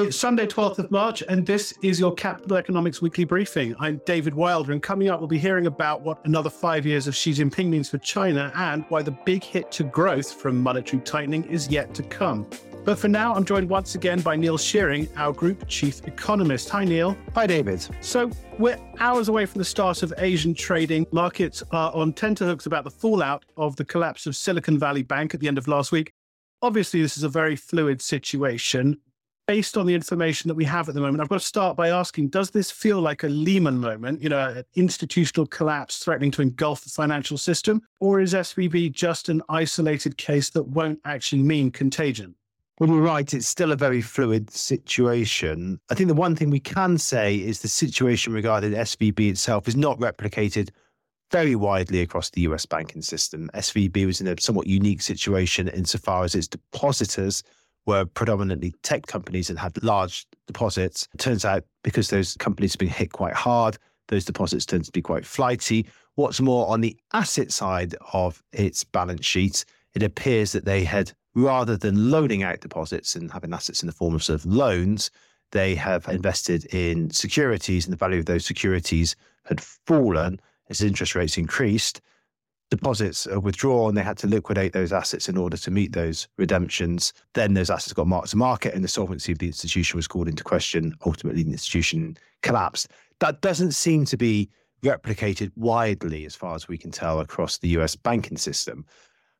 It's Sunday, 12th of March, and this is your Capital Economics Weekly Briefing. I'm David Wilder, and coming up, we'll be hearing about what another five years of Xi Jinping means for China and why the big hit to growth from monetary tightening is yet to come. But for now, I'm joined once again by Neil Shearing, our Group Chief Economist. Hi, Neil. Hi, David. So, we're hours away from the start of Asian trading. Markets are on tenterhooks about the fallout of the collapse of Silicon Valley Bank at the end of last week. Obviously, this is a very fluid situation based on the information that we have at the moment, I've got to start by asking Does this feel like a Lehman moment, you know, an institutional collapse threatening to engulf the financial system? Or is SVB just an isolated case that won't actually mean contagion? Well, you're right. It's still a very fluid situation. I think the one thing we can say is the situation regarding SVB itself is not replicated very widely across the US banking system. SVB was in a somewhat unique situation insofar as its depositors were predominantly tech companies and had large deposits. It turns out because those companies have been hit quite hard, those deposits tend to be quite flighty. What's more, on the asset side of its balance sheet, it appears that they had, rather than loaning out deposits and having assets in the form of sort of loans, they have invested in securities and the value of those securities had fallen as interest rates increased deposits are withdrawn, they had to liquidate those assets in order to meet those redemptions. Then those assets got marked to market and the solvency of the institution was called into question. Ultimately, the institution collapsed. That doesn't seem to be replicated widely, as far as we can tell, across the US banking system.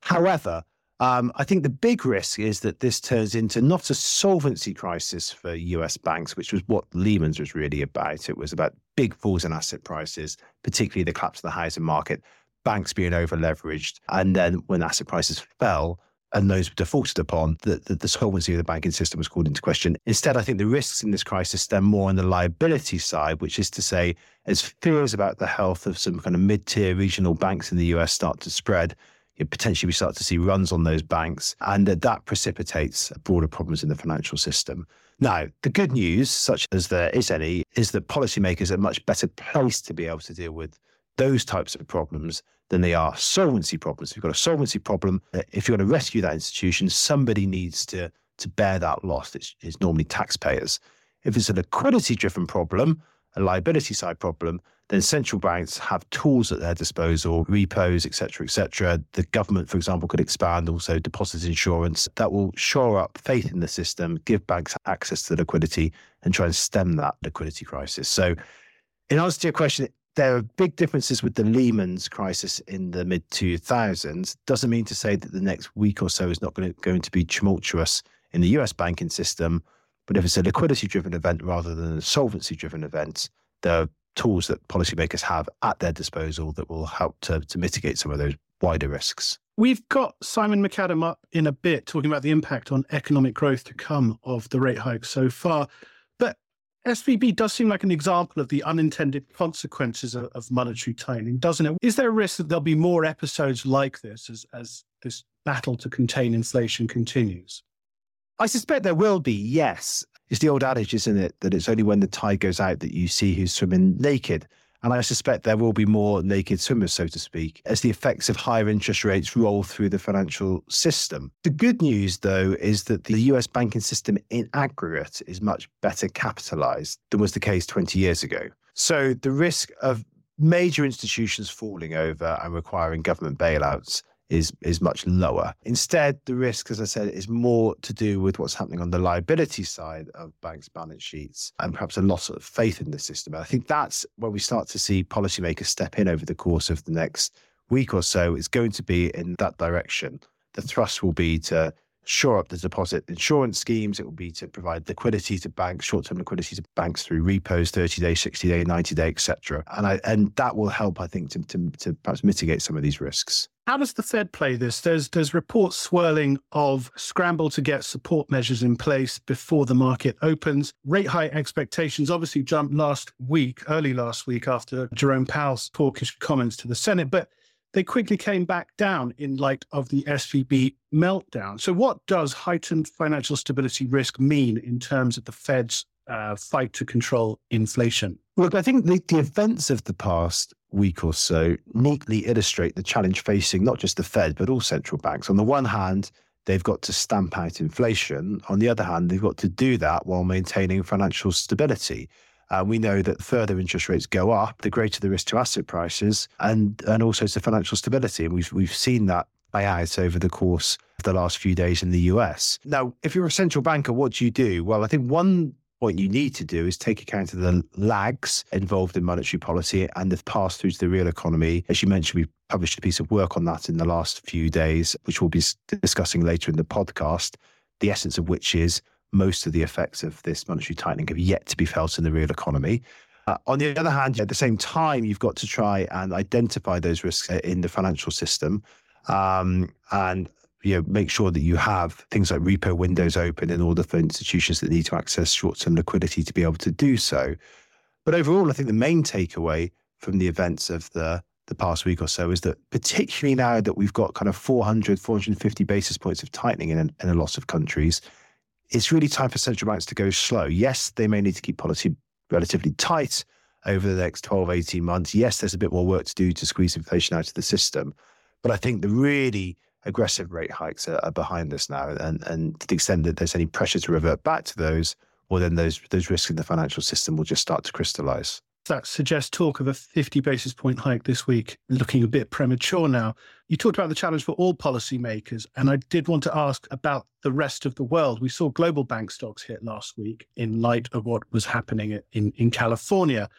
However, um, I think the big risk is that this turns into not a solvency crisis for US banks, which was what Lehman's was really about. It was about big falls in asset prices, particularly the collapse of the housing market, banks being over leveraged. And then when asset prices fell, and those were defaulted upon, the, the, solvency of the banking system was called into question. Instead, I think the risks in this crisis stem more on the liability side, which is to say, as fears about the health of some kind of mid tier regional banks in the US start to spread, you potentially we start to see runs on those banks, and that, that precipitates broader problems in the financial system. Now, the good news, such as there is any, is that policymakers are much better placed to be able to deal with those types of problems than they are solvency problems. If you've got a solvency problem, uh, if you're going to rescue that institution, somebody needs to to bear that loss. It's, it's normally taxpayers. If it's a liquidity driven problem, a liability side problem, then central banks have tools at their disposal, repos, etc., etc. The government, for example, could expand also deposit insurance that will shore up faith in the system, give banks access to the liquidity, and try and stem that liquidity crisis. So, in answer to your question, there are big differences with the Lehman's crisis in the mid 2000s. Doesn't mean to say that the next week or so is not going to, going to be tumultuous in the US banking system. But if it's a liquidity driven event rather than a solvency driven event, there are tools that policymakers have at their disposal that will help to, to mitigate some of those wider risks. We've got Simon MacAdam up in a bit talking about the impact on economic growth to come of the rate hike so far. SVB does seem like an example of the unintended consequences of, of, monetary tightening, doesn't it? Is there a risk that there'll be more episodes like this as, as this battle to contain inflation continues? I suspect there will be, yes. It's the old adage, isn't it, that it's only when the tide goes out that you see who's swimming naked. And I suspect there will be more naked swimmers, so to speak, as the effects of higher interest rates roll through the financial system. The good news, though, is that the US banking system in aggregate is much better capitalized than was the case 20 years ago. So the risk of major institutions falling over and requiring government bailouts is is much lower. Instead, the risk, as I said, is more to do with what's happening on the liability side of banks' balance sheets and perhaps a loss of faith in the system. And I think that's where we start to see policymakers step in over the course of the next week or so. It's going to be in that direction. The thrust will be to shore up the deposit insurance schemes. It will be to provide liquidity to banks, short-term liquidity to banks through repos, 30-day, 60-day, 90-day, etc. And I, and that will help, I think, to, to, to perhaps mitigate some of these risks. How does the Fed play this? There's there's reports swirling of scramble to get support measures in place before the market opens. Rate high expectations obviously jumped last week, early last week after Jerome Powell's hawkish comments to the Senate, but they quickly came back down in light of the SVB meltdown. So, what does heightened financial stability risk mean in terms of the Fed's uh, fight to control inflation? Look, I think the, the events of the past week or so neatly illustrate the challenge facing not just the Fed, but all central banks. On the one hand, they've got to stamp out inflation. On the other hand, they've got to do that while maintaining financial stability. Uh, we know that the further interest rates go up, the greater the risk to asset prices and, and also to financial stability. And we've, we've seen that play out over the course of the last few days in the US. Now, if you're a central banker, what do you do? Well, I think one point you need to do is take account of the lags involved in monetary policy and the pass through to the real economy. As you mentioned, we published a piece of work on that in the last few days, which we'll be discussing later in the podcast. The essence of which is most of the effects of this monetary tightening have yet to be felt in the real economy. Uh, on the other hand, at the same time, you've got to try and identify those risks uh, in the financial system um, and you know, make sure that you have things like repo windows open in order for institutions that need to access short-term liquidity to be able to do so. But overall, I think the main takeaway from the events of the the past week or so is that particularly now that we've got kind of 400, 450 basis points of tightening in, in a lot of countries, it's really time for central banks to go slow. Yes, they may need to keep policy relatively tight over the next 12, 18 months. Yes, there's a bit more work to do to squeeze inflation out of the system. But I think the really aggressive rate hikes are, are behind us now. And, and to the extent that there's any pressure to revert back to those, well, then those, those risks in the financial system will just start to crystallize. That suggests talk of a 50 basis point hike this week, looking a bit premature now. You talked about the challenge for all policymakers, and I did want to ask about the rest of the world. We saw global bank stocks hit last week in light of what was happening in, in California.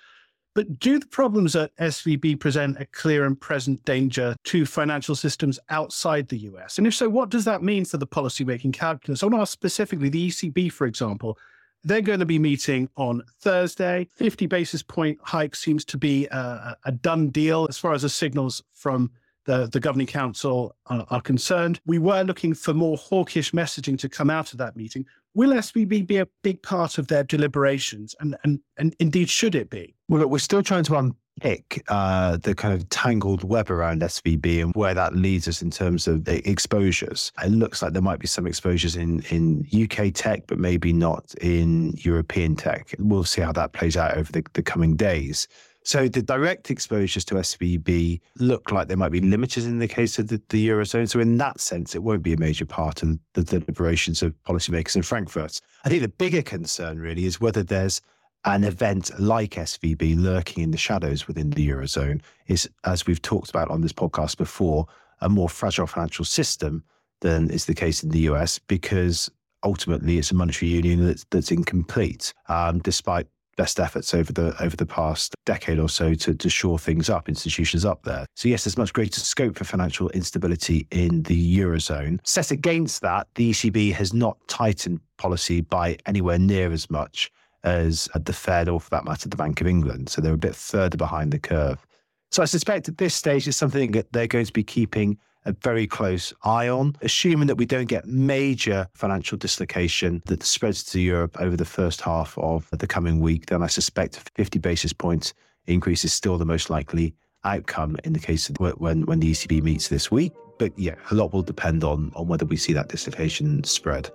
But do the problems at SVB present a clear and present danger to financial systems outside the US? And if so, what does that mean for the policymaking calculus? I want to ask specifically the ECB, for example. They're going to be meeting on Thursday. 50 basis point hike seems to be a, a done deal as far as the signals from the, the governing council are, are, concerned. We were looking for more hawkish messaging to come out of that meeting. Will SVB be a big part of their deliberations? And, and, and indeed, should it be? Well, look, we're still trying to unpick uh, the kind of tangled web around SVB and where that leads us in terms of the exposures. It looks like there might be some exposures in, in UK tech, but maybe not in European tech. We'll see how that plays out over the, the coming days. So the direct exposures to SVB look like they might be limited in the case of the, the, Eurozone. So in that sense, it won't be a major part of the deliberations of policymakers in Frankfurt. I think the bigger concern really is whether there's an event like SVB lurking in the shadows within the Eurozone is, as we've talked about on this podcast before, a more fragile financial system than is the case in the US because ultimately it's a monetary union that's, that's incomplete, um, despite best efforts over the over the past decade or so to, to shore things up, institutions up there. So yes, there's much greater scope for financial instability in the eurozone. Set against that, the ECB has not tightened policy by anywhere near as much as uh, the Fed or, for that matter, the Bank of England. So they're a bit further behind the curve. So I suspect at this stage it's something that they're going to be keeping a very close eye on, assuming that we don't get major financial dislocation that spreads to Europe over the first half of the coming week, then I suspect a 50 basis points increase is still the most likely outcome in the case of when, when the ECB meets this week. But yeah, a lot will depend on, on whether we see that dislocation spread.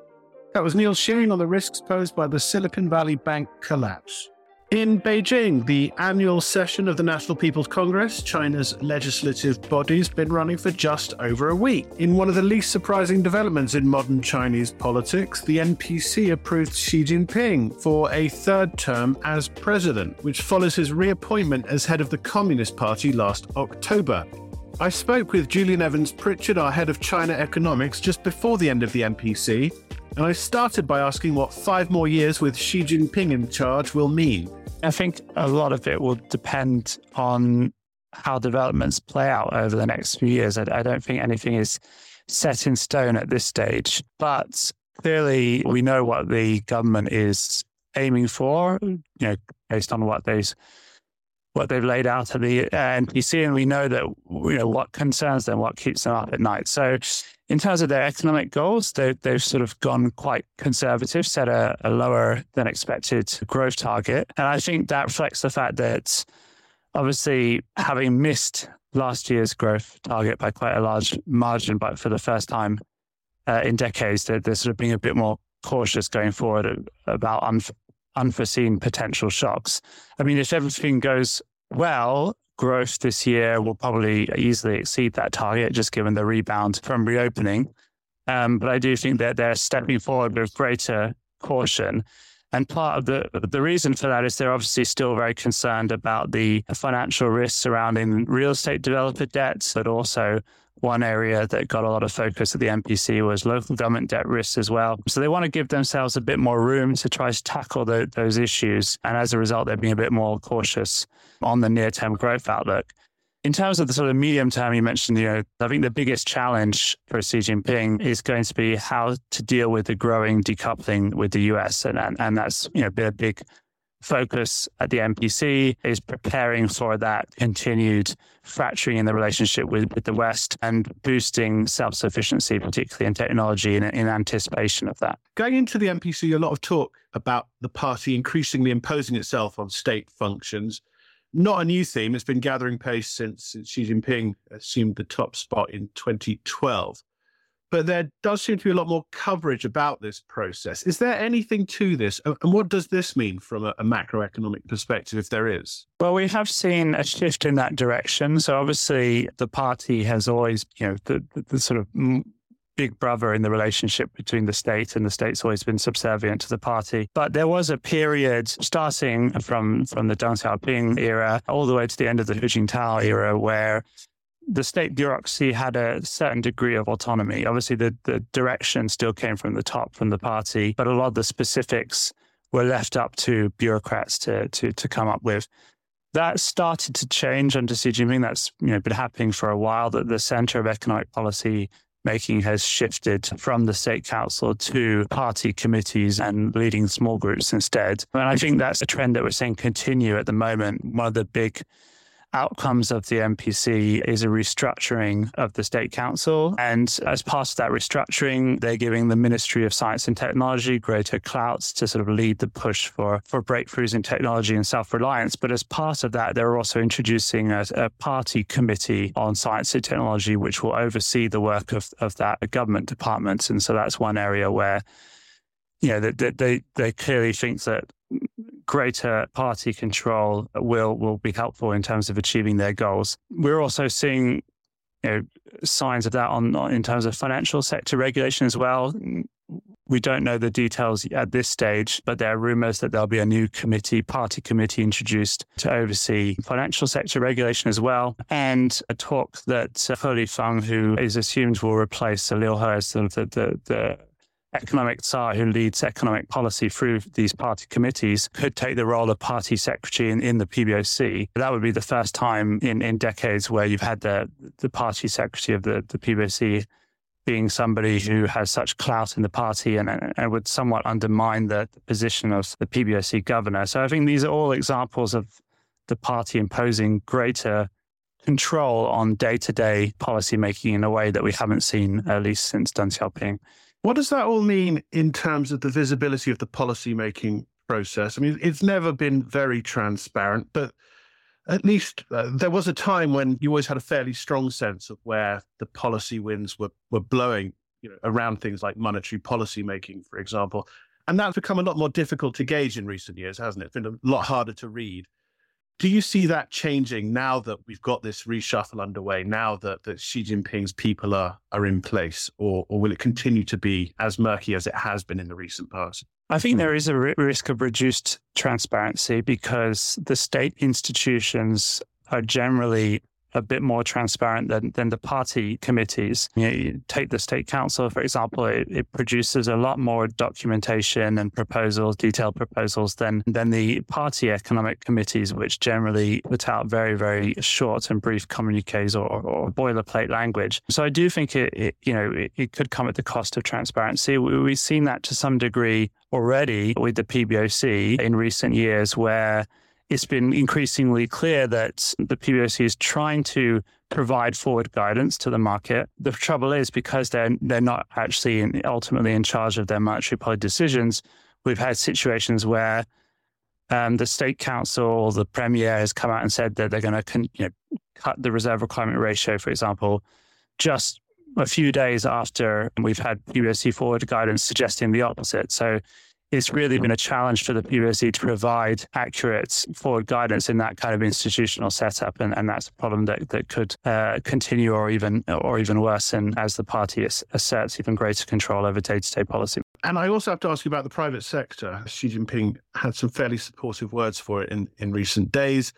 That was Neil Shearing on the risks posed by the Silicon Valley Bank collapse. In Beijing, the annual session of the National People's Congress, China's legislative body, has been running for just over a week. In one of the least surprising developments in modern Chinese politics, the NPC approved Xi Jinping for a third term as president, which follows his reappointment as head of the Communist Party last October. I spoke with Julian Evans Pritchard, our head of China economics, just before the end of the NPC, and I started by asking what five more years with Xi Jinping in charge will mean. I think a lot of it will depend on how developments play out over the next few years. I, I don't think anything is set in stone at this stage, but clearly we know what the government is aiming for, you know, based on what they've what they've laid out at the NPC, and we know that you know what concerns them, what keeps them up at night. So in terms of their economic goals, they, have sort of gone quite conservative, set a, a, lower than expected growth target. And I think that reflects the fact that obviously having missed last year's growth target by quite a large margin, but for the first time uh, in decades, they're, they're, sort of being a bit more cautious going forward about unforeseen potential shocks. I mean, if everything goes well, growth this year will probably easily exceed that target, just given the rebound from reopening. Um, but I do think that they're stepping forward with greater caution. And part of the the reason for that is they're obviously still very concerned about the financial risks surrounding real estate developer debts, but also one area that got a lot of focus at the NPC was local government debt risks as well. So they want to give themselves a bit more room to try to tackle the, those issues. And as a result, they're being a bit more cautious on the near term growth outlook. In terms of the sort of medium term, you mentioned, you know, I think the biggest challenge for Xi Jinping is going to be how to deal with the growing decoupling with the US. And, and, and that's, you know, been a big focus at the NPC is preparing for that continued fracturing in the relationship with, with the West and boosting self sufficiency, particularly in technology, in, in anticipation of that. Going into the NPC, a lot of talk about the party increasingly imposing itself on state functions. Not a new theme. It's been gathering pace since, since Xi Jinping assumed the top spot in 2012 but there does seem to be a lot more coverage about this process. Is there anything to this? And what does this mean from a, a, macroeconomic perspective, if there is? Well, we have seen a shift in that direction. So obviously, the party has always, you know, the, the, the sort of big brother in the relationship between the state and the state's always been subservient to the party. But there was a period starting from from the Deng Xiaoping era all the way to the end of the Hu Jintao era where the state bureaucracy had a certain degree of autonomy. Obviously, the, the direction still came from the top, from the party, but a lot of the specifics were left up to bureaucrats to, to, to come up with. That started to change under Xi Jinping. That's you know been happening for a while. That the center of economic policy making has shifted from the state council to party committees and leading small groups instead. And I think that's a trend that we're seeing continue at the moment. One of the big outcomes of the NPC is a restructuring of the State Council. And as part of that restructuring, they're giving the Ministry of Science and Technology greater clouts to sort of lead the push for, for breakthroughs in technology and self reliance. But as part of that, they're also introducing a, a, party committee on science and technology, which will oversee the work of, of that government department. And so that's one area where you know, they, they, they clearly think that greater party control will will be helpful in terms of achieving their goals. We're also seeing you know, signs of that on, in terms of financial sector regulation as well. We don't know the details at this stage, but there are rumors that there'll be a new committee, party committee introduced to oversee financial sector regulation as well. And a talk that uh, He Lifeng, who is assumed will replace Liu He as the, the, the economic czar who leads economic policy through these party committees could take the role of party secretary in, in the PBOC. That would be the first time in, in decades where you've had the, the party secretary of the, the PBOC being somebody who has such clout in the party and, and would somewhat undermine the, position of the PBOC governor. So I think these are all examples of the party imposing greater control on day to day policy making in a way that we haven't seen, at least since Deng Xiaoping. What does that all mean in terms of the visibility of the policy-making process? I mean, it's never been very transparent, but at least uh, there was a time when you always had a fairly strong sense of where the policy winds were were blowing, you know, around things like monetary policy making, for example. And that's become a lot more difficult to gauge in recent years, hasn't it? It's been a lot harder to read. Do you see that changing now that we've got this reshuffle underway, now that, that Xi Jinping's people are, are in place, or, or will it continue to be as murky as it has been in the recent past? I think hmm. there is a risk of reduced transparency because the state institutions are generally a bit more transparent than, than the party committees. You, know, you take the state council, for example, it, it, produces a lot more documentation and proposals, detailed proposals than, than the party economic committees, which generally put out very, very short and brief communiques or, or boilerplate language. So I do think it, it you know, it, it, could come at the cost of transparency. We, we've seen that to some degree already with the PBOC in recent years where it's been increasingly clear that the PBOC is trying to provide forward guidance to the market. The trouble is because they're they're not actually in, ultimately in charge of their monetary policy decisions. We've had situations where um, the state council or the premier has come out and said that they're going to you know, cut the reserve requirement ratio, for example, just a few days after we've had PBOC forward guidance suggesting the opposite. So it's really been a challenge for the PBOC to provide accurate forward guidance in that kind of institutional setup, and, and that's a problem that that could uh, continue or even or even worsen as the party asserts even greater control over day to day policy. And I also have to ask you about the private sector. Xi Jinping had some fairly supportive words for it in, in recent days.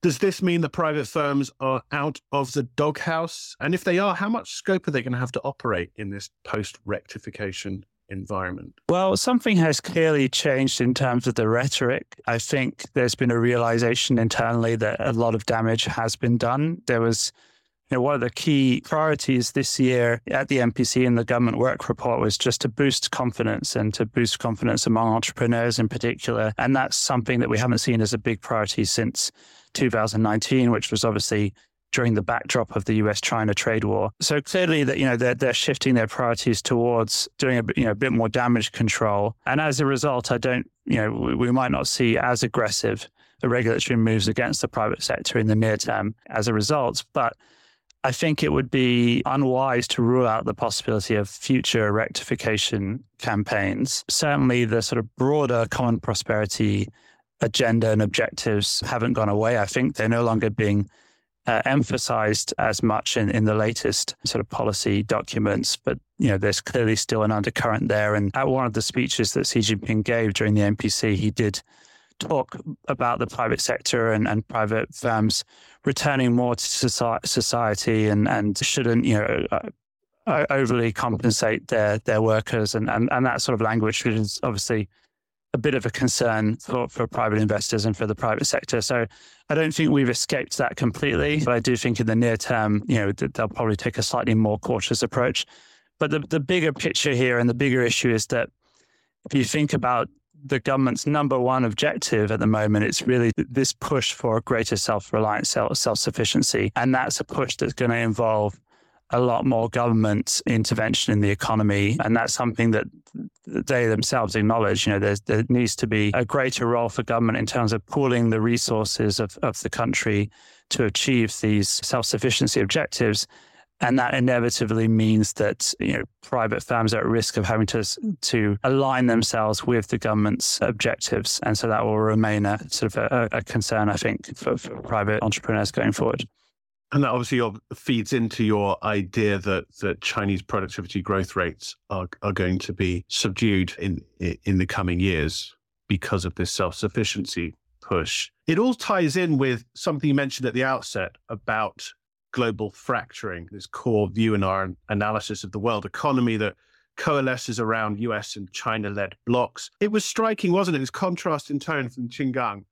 Does this mean that private firms are out of the doghouse? And if they are, how much scope are they going to have to operate in this post rectification environment? Well, something has clearly changed in terms of the rhetoric. I think there's been a realization internally that a lot of damage has been done. There was you know, one of the key priorities this year at the NPC in the government work report was just to boost confidence and to boost confidence among entrepreneurs in particular. And that's something that we haven't seen as a big priority since 2019, which was obviously during the backdrop of the US-China trade war. So clearly that you know they're they're shifting their priorities towards doing a you know a bit more damage control, and as a result, I don't you know we, we might not see as aggressive the regulatory moves against the private sector in the near term as a result, but I think it would be unwise to rule out the possibility of future rectification campaigns. Certainly, the sort of broader common prosperity agenda and objectives haven't gone away. I think they're no longer being uh, emphasized as much in, in the latest sort of policy documents, but you know there's clearly still an undercurrent there. And at one of the speeches that Xi Jinping gave during the NPC, he did talk about the private sector and, and private firms returning more to society and, and shouldn't you know uh, overly compensate their their workers and, and and that sort of language, which is obviously a bit of a concern for, for private investors and for the private sector. So I don't think we've escaped that completely, but I do think in the near term, you know, they'll probably take a slightly more cautious approach. But the, the bigger picture here and the bigger issue is that if you think about the government's number one objective at the moment, it's really this push for greater self-reliance, self-sufficiency. And that's a push that's going to involve a lot more government intervention in the economy. And that's something that they themselves acknowledge. You know, there needs to be a greater role for government in terms of pooling the resources of, of the country to achieve these self sufficiency objectives. And that inevitably means that you know private firms are at risk of having to to align themselves with the government's objectives, and so that will remain a sort of a, a concern, I think, for, for private entrepreneurs going forward. And that obviously feeds into your idea that, that Chinese productivity growth rates are, are going to be subdued in, in the coming years because of this self sufficiency push. It all ties in with something you mentioned at the outset about global fracturing, this core view in our analysis of the world economy that coalesces around US and China led blocks. It was striking, wasn't it? This contrast in tone from Qin Gang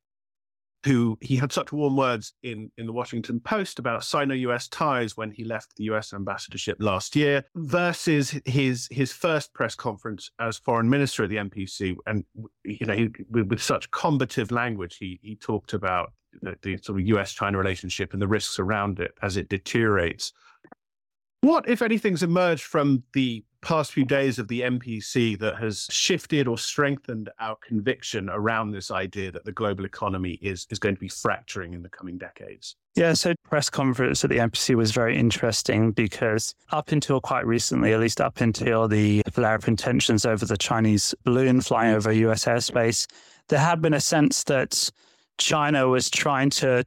who he had such warm words in, in the Washington Post about Sino-US ties when he left the US ambassadorship last year, versus his his first press conference as foreign minister at the NPC, and you know, he, with, such combative language, he he talked about the, the sort of US-China relationship and the risks around it as it deteriorates. What, if anything's emerged from the past few days of the NPC that has shifted or strengthened our conviction around this idea that the global economy is, is going to be fracturing in the coming decades? Yeah, so press conference at the NPC was very interesting because up until quite recently, at least up until the flare up intentions over the Chinese balloon flying over US airspace, there had been a sense that China was trying to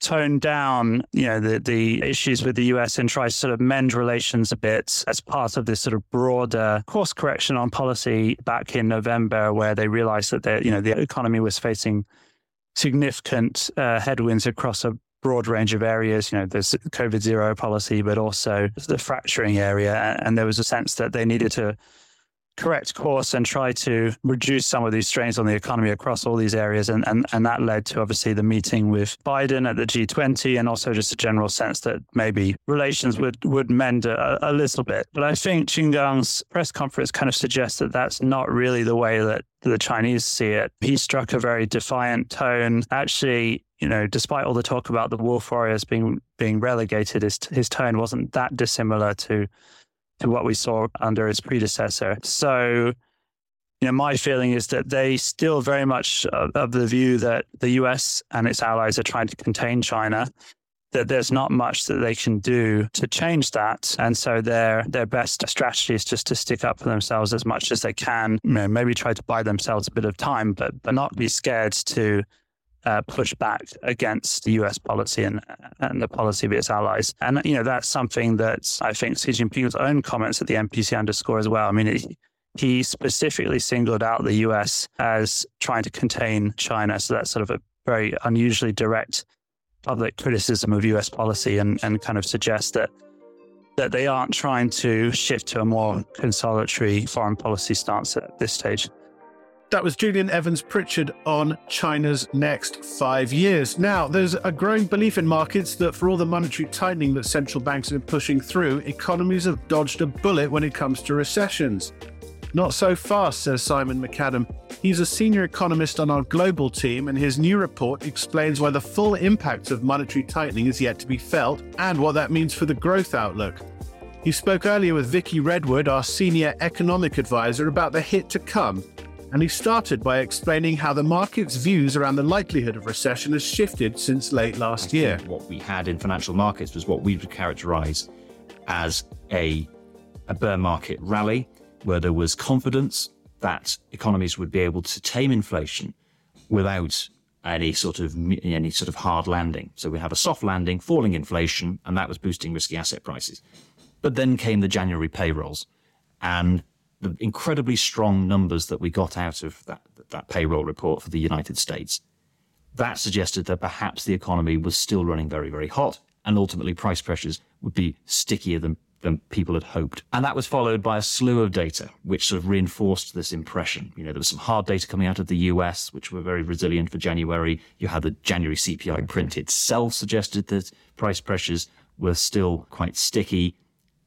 tone down, you know, the, the issues with the US and try to sort of mend relations a bit as part of this sort of broader course correction on policy back in November, where they realized that the, you know, the economy was facing significant uh, headwinds across a broad range of areas. You know, there's COVID zero policy, but also the fracturing area. And there was a sense that they needed to correct course and try to reduce some of these strains on the economy across all these areas. And, and, and that led to obviously the meeting with Biden at the G20 and also just a general sense that maybe relations would, would mend a, a little bit. But I think Qin Gang's press conference kind of suggests that that's not really the way that the Chinese see it. He struck a very defiant tone. Actually, you know, despite all the talk about the wolf warriors being being relegated, his his tone wasn't that dissimilar to to what we saw under its predecessor. So, you know, my feeling is that they still very much uh, of the view that the US and its allies are trying to contain China. that there's not much that they can do to change that. And so their their best strategy is just to stick up for themselves as much as they can. You know, maybe try to buy themselves a bit of time, but but not be scared to uh, push back against the US policy and, and the policy of its allies. And, you know, that's something that I think Xi Jinping's own comments at the NPC underscore as well. I mean, it, he specifically singled out the US as trying to contain China. So that's sort of a very unusually direct public criticism of US policy and, and kind of suggests that that they aren't trying to shift to a more consolatory foreign policy stance at this stage. That was Julian Evans Pritchard on China's next five years. Now, there's a growing belief in markets that for all the monetary tightening that central banks have been pushing through, economies have dodged a bullet when it comes to recessions. Not so fast, says Simon MacAdam. He's a senior economist on our global team, and his new report explains why the full impact of monetary tightening is yet to be felt and what that means for the growth outlook. He spoke earlier with Vicky Redwood, our senior economic advisor, about the hit to come and he started by explaining how the market's views around the likelihood of recession has shifted since late last year. What we had in financial markets was what we would characterize as a, a bear market rally, where there was confidence that economies would be able to tame inflation without any sort of any sort of hard landing. So we have a soft landing, falling inflation, and that was boosting risky asset prices. But then came the January payrolls, and the incredibly strong numbers that we got out of that, that payroll report for the United States, that suggested that perhaps the economy was still running very, very hot, and ultimately price pressures would be stickier than, than people had hoped. And that was followed by a slew of data, which sort of reinforced this impression. You know, there was some hard data coming out of the US, which were very resilient for January. You had the January CPI print itself suggested that price pressures were still quite sticky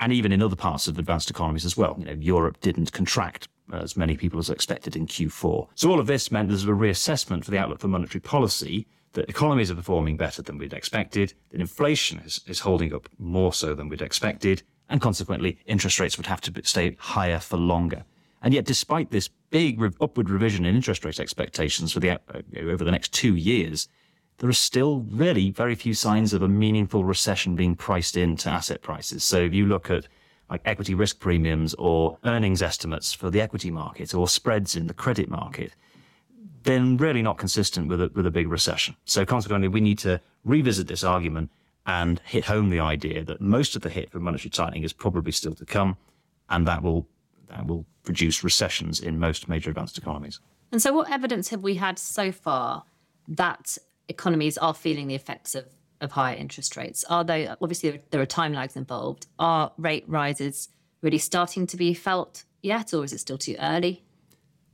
and even in other parts of advanced economies as well. You know, Europe didn't contract as many people as expected in Q4. So all of this meant there's a reassessment for the outlook for monetary policy that economies are performing better than we'd expected, that inflation is, is holding up more so than we'd expected, and consequently interest rates would have to stay higher for longer. And yet, despite this big re- upward revision in interest rate expectations for the uh, over the next two years, there are still really very few signs of a meaningful recession being priced into asset prices. So if you look at like equity risk premiums or earnings estimates for the equity market or spreads in the credit market, then really not consistent with a, with a big recession. So consequently, we need to revisit this argument and hit home the idea that most of the hit from monetary tightening is probably still to come, and that will that will produce recessions in most major advanced economies. And so, what evidence have we had so far that economies are feeling the effects of, of higher interest rates? Are they, obviously, there are time lags involved. Are rate rises really starting to be felt yet, or is it still too early?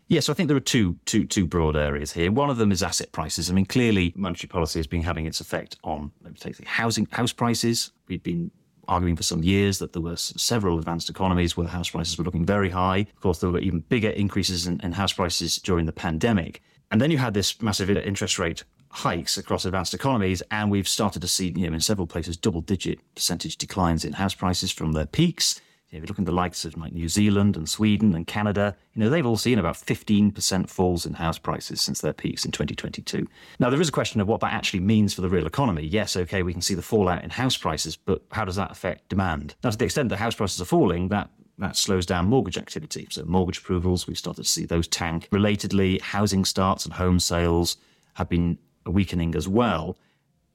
Yes, so I think there are two, two, two broad areas here. One of them is asset prices. I mean, clearly, monetary policy has been having its effect on, let me take the housing house prices. We've been arguing for some years that there were several advanced economies where house prices were looking very high. Of course, there were even bigger increases in, in house prices during the pandemic. And then you had this massive interest rate hikes across advanced economies, and we've started to see, you know, in several places, double-digit percentage declines in house prices from their peaks. You know, if you look at the likes of like New Zealand and Sweden and Canada, you know, they've all seen about 15% falls in house prices since their peaks in 2022. Now, there is a question of what that actually means for the real economy. Yes, okay, we can see the fallout in house prices, but how does that affect demand? Now, to the extent that house prices are falling, that that slows down mortgage activity. So mortgage approvals, we've started to see those tank. Relatedly, housing starts and home sales have been weakening as well.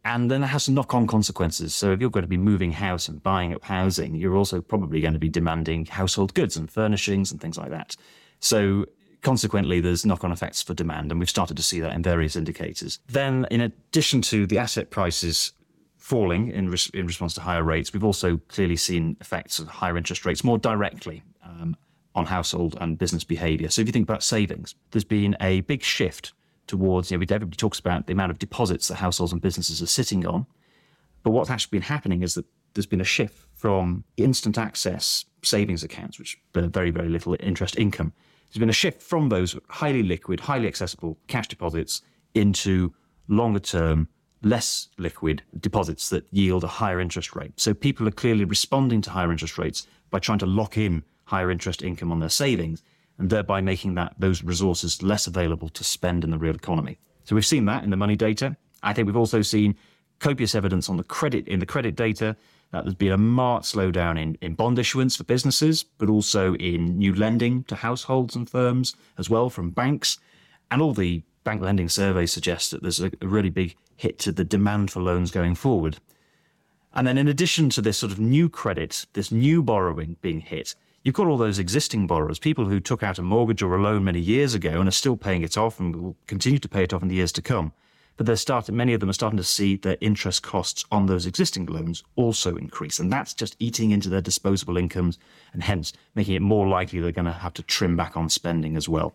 And then it has some knock on consequences. So if you're going to be moving house and buying up housing, you're also probably going to be demanding household goods and furnishings and things like that. So consequently, there's knock on effects for demand. And we've started to see that in various indicators. Then, in addition to the asset prices falling in, res- in response to higher rates, we've also clearly seen effects of higher interest rates more directly um, on household and business behavior. So if you think about savings, there's been a big shift towards, you know, everybody talks about the amount of deposits that households and businesses are sitting on. But what's actually been happening is that there's been a shift from instant access savings accounts, which bear very, very little interest income. There's been a shift from those highly liquid, highly accessible cash deposits into longer term, less liquid deposits that yield a higher interest rate. So people are clearly responding to higher interest rates by trying to lock in higher interest income on their savings and thereby making that those resources less available to spend in the real economy. So we've seen that in the money data. I think we've also seen copious evidence on the credit in the credit data that there's been a marked slowdown in, in bond issuance for businesses, but also in new lending to households and firms as well from banks. And all the bank lending surveys suggest that there's a, a really big hit to the demand for loans going forward. And then, in addition to this sort of new credit, this new borrowing being hit, you've got all those existing borrowers, people who took out a mortgage or a loan many years ago and are still paying it off and will continue to pay it off in the years to come. But they're starting, many of them are starting to see their interest costs on those existing loans also increase. And that's just eating into their disposable incomes and hence making it more likely they're going to have to trim back on spending as well.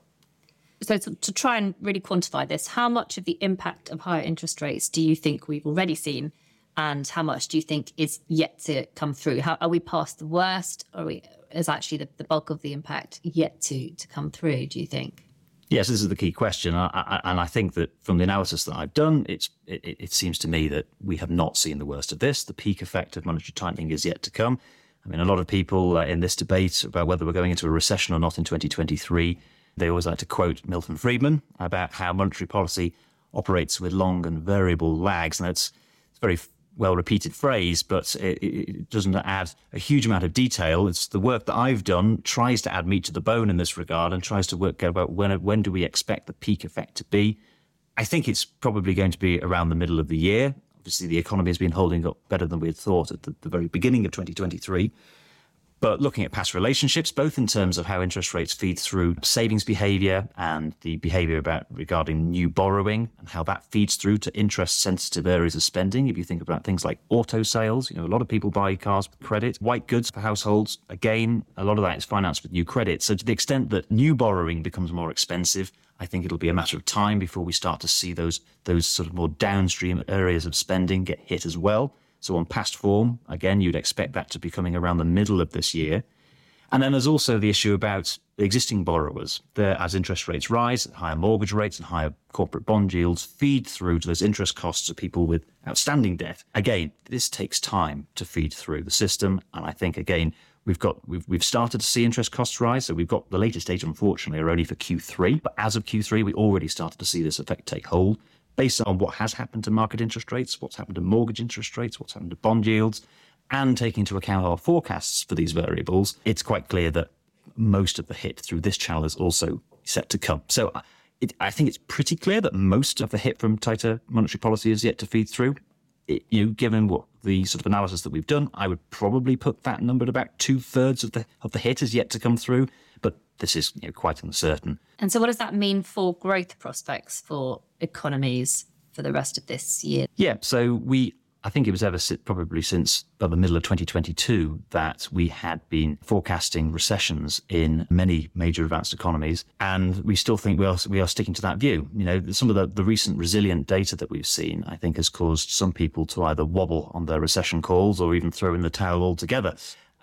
So, to, to try and really quantify this, how much of the impact of higher interest rates do you think we've already seen and how much do you think is yet to come through? How, are we past the worst? Or we, is actually the, the bulk of the impact yet to to come through? Do you think? Yes, this is the key question, I, I, and I think that from the analysis that I've done, it, it, seems to me that we have not seen the worst of this. The peak effect of monetary tightening is yet to come. I mean, a lot of people in this debate about whether we're going into a recession or not in 2023, they always like to quote Milton Friedman about how monetary policy operates with long and variable lags, and that's a very well repeated phrase, but it, it, doesn't add a huge amount of detail. It's the work that I've done tries to add meat to the bone in this regard and tries to work out about when when do we expect the peak effect to be. I think it's probably going to be around the middle of the year. Obviously, the economy has been holding up better than we had thought at the, the very beginning of 2023. But looking at past relationships, both in terms of how interest rates feed through savings behavior and the behavior about regarding new borrowing and how that feeds through to interest sensitive areas of spending. If you think about things like auto sales, you know, a lot of people buy cars with credit, white goods for households. Again, a lot of that is financed with new credit. So to the extent that new borrowing becomes more expensive, I think it'll be a matter of time before we start to see those those sort of more downstream areas of spending get hit as well. So on past form, again, you'd expect that to be coming around the middle of this year. And then there's also the issue about existing borrowers. As interest rates rise, higher mortgage rates and higher corporate bond yields feed through to those interest costs of people with outstanding debt. Again, this takes time to feed through the system. And I think, again, we've got we've, we've started to see interest costs rise. So we've got the latest data, unfortunately, are only for Q3. But as of Q3, we already started to see this effect take hold based on what has happened to market interest rates, what's happened to mortgage interest rates, what's happened to bond yields, and taking into account our forecasts for these variables, it's quite clear that most of the hit through this channel is also set to come. So uh, it, I think it's pretty clear that most of the hit from tighter monetary policy is yet to feed through. It, you know, given what the sort of analysis that we've done, I would probably put that number at about two thirds of the of the hit is yet to come through. But this is you know, quite uncertain. And so, what does that mean for growth prospects for economies for the rest of this year? Yeah, so we I think it was ever probably since about the middle of 2022 that we had been forecasting recessions in many major advanced economies, and we still think we are we are sticking to that view. You know, some of the, the recent resilient data that we've seen, I think, has caused some people to either wobble on their recession calls or even throw in the towel altogether.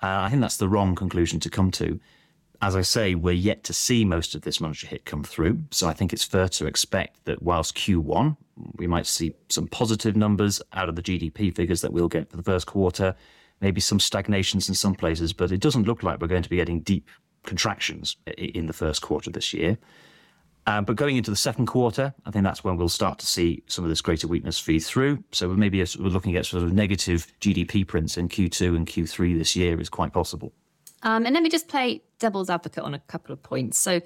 Uh, I think that's the wrong conclusion to come to as I say, we're yet to see most of this monetary hit come through. So I think it's fair to expect that whilst Q1, we might see some positive numbers out of the GDP figures that we'll get for the first quarter, maybe some stagnations in some places, but it doesn't look like we're going to be getting deep contractions in the first quarter this year. Um, but going into the second quarter, I think that's when we'll start to see some of this greater weakness feed through. So maybe we're looking at sort of negative GDP prints in Q2 and Q3 this year is quite possible. Um, and let me just play devil's advocate on a couple of points. So,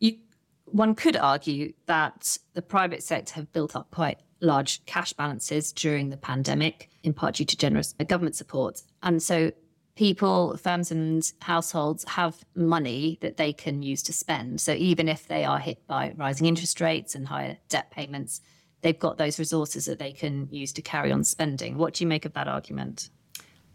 you, one could argue that the private sector have built up quite large cash balances during the pandemic, in part due to generous government support. And so, people, firms, and households have money that they can use to spend. So, even if they are hit by rising interest rates and higher debt payments, they've got those resources that they can use to carry on spending. What do you make of that argument?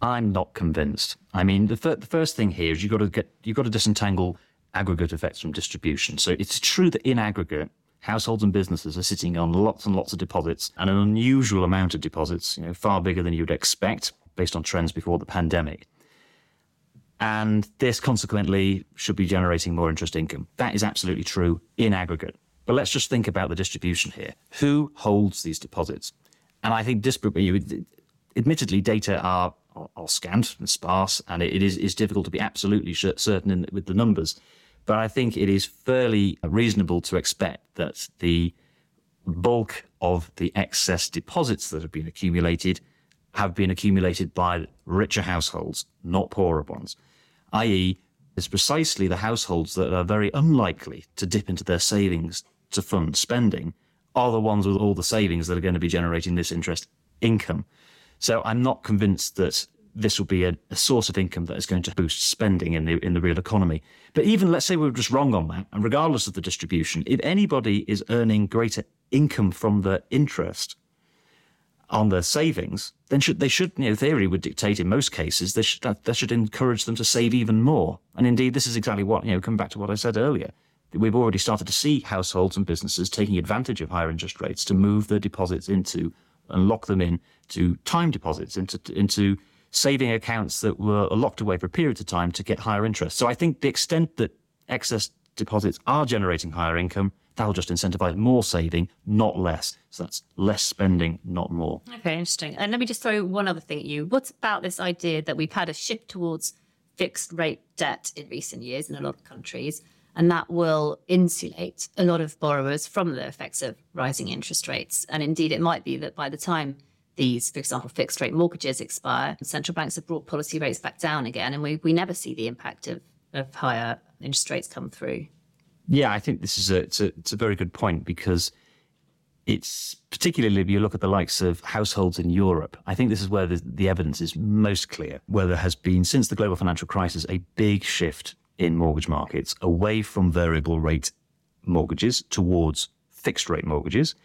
I'm not convinced. I mean, the, fir- the first thing here is you've got to get you've got to disentangle aggregate effects from distribution. So it's true that in aggregate, households and businesses are sitting on lots and lots of deposits and an unusual amount of deposits, you know, far bigger than you'd expect based on trends before the pandemic. And this consequently should be generating more interest income. That is absolutely true in aggregate. But let's just think about the distribution here. Who holds these deposits? And I think admittedly, data are are, scant and sparse, and it, it is is difficult to be absolutely certain in, with the numbers. But I think it is fairly reasonable to expect that the bulk of the excess deposits that have been accumulated have been accumulated by richer households, not poorer ones, i.e., it's precisely the households that are very unlikely to dip into their savings to fund spending are the ones with all the savings that are going to be generating this interest income. So I'm not convinced that this will be a, a, source of income that is going to boost spending in the in the real economy. But even let's say we are just wrong on that, and regardless of the distribution, if anybody is earning greater income from the interest on their savings, then should they should, you know, theory would dictate in most cases they should that, that should encourage them to save even more. And indeed, this is exactly what you know. Come back to what I said earlier. We've already started to see households and businesses taking advantage of higher interest rates to move their deposits into and lock them in to time deposits into into saving accounts that were locked away for periods of time to get higher interest. So I think the extent that excess deposits are generating higher income that'll just incentivize more saving, not less. So that's less spending, not more. Okay, interesting. And let me just throw one other thing at you. What about this idea that we've had a shift towards fixed rate debt in recent years in a lot of countries? And that will insulate a lot of borrowers from the effects of rising interest rates. And indeed, it might be that by the time these, for example, fixed rate mortgages expire, central banks have brought policy rates back down again, and we, we never see the impact of, of higher interest rates come through. Yeah, I think this is a it's, a it's a very good point because it's particularly if you look at the likes of households in Europe. I think this is where the, the evidence is most clear, where there has been since the global financial crisis a big shift in mortgage markets away from variable rate mortgages towards fixed rate mortgages,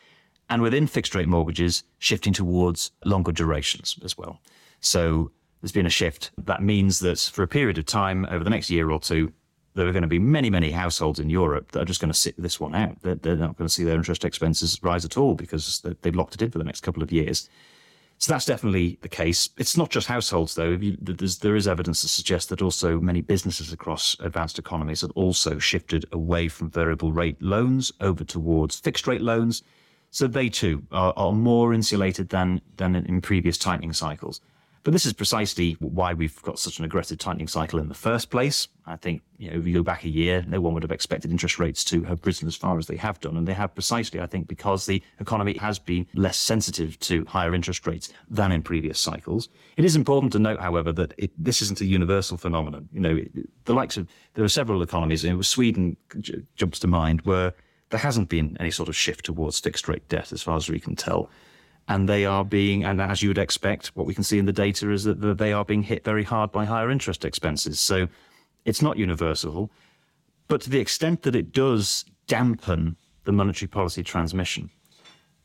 and within fixed rate mortgages shifting towards longer durations as well. So there's been a shift that means that for a period of time over the next year or two, there are going to be many, many households in Europe that are just going to sit this one out. They're, they're not going to see their interest expenses rise at all because they've locked it in for the next couple of years. So that's definitely the case. It's not just households, though. You, there is evidence to suggest that also many businesses across advanced economies have also shifted away from variable rate loans over towards fixed rate loans. So they too are, are more insulated than, than in previous tightening cycles. But this is precisely why we've got such an aggressive tightening cycle in the first place. I think, you know, if you go back a year, no one would have expected interest rates to have risen as far as they have done. And they have precisely, I think, because the economy has been less sensitive to higher interest rates than in previous cycles. It is important to note, however, that it, this isn't a universal phenomenon. You know, the likes of, there are several economies, and Sweden jumps to mind, where there hasn't been any sort of shift towards fixed rate debt as far as we can tell and they are being, and as you would expect, what we can see in the data is that they are being hit very hard by higher interest expenses. So it's not universal, but to the extent that it does dampen the monetary policy transmission,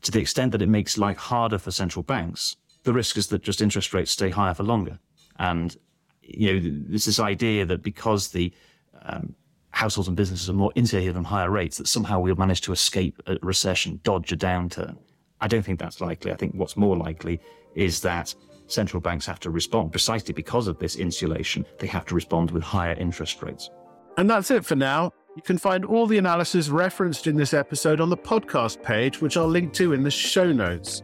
to the extent that it makes life harder for central banks, the risk is that just interest rates stay higher for longer. And you know, there's this idea that because the um, households and businesses are more insulated on higher rates, that somehow we'll manage to escape a recession, dodge a downturn. I don't think that's likely. I think what's more likely is that central banks have to respond precisely because of this insulation. They have to respond with higher interest rates. And that's it for now. You can find all the analysis referenced in this episode on the podcast page, which I'll link to in the show notes.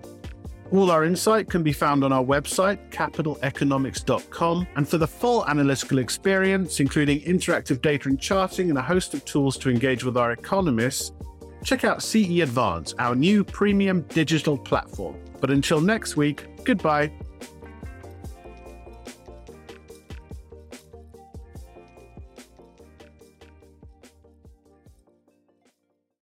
All our insight can be found on our website, capitaleconomics.com. And for the full analytical experience, including interactive data and charting and a host of tools to engage with our economists, check out CE Advance, our new premium digital platform. But until next week, goodbye.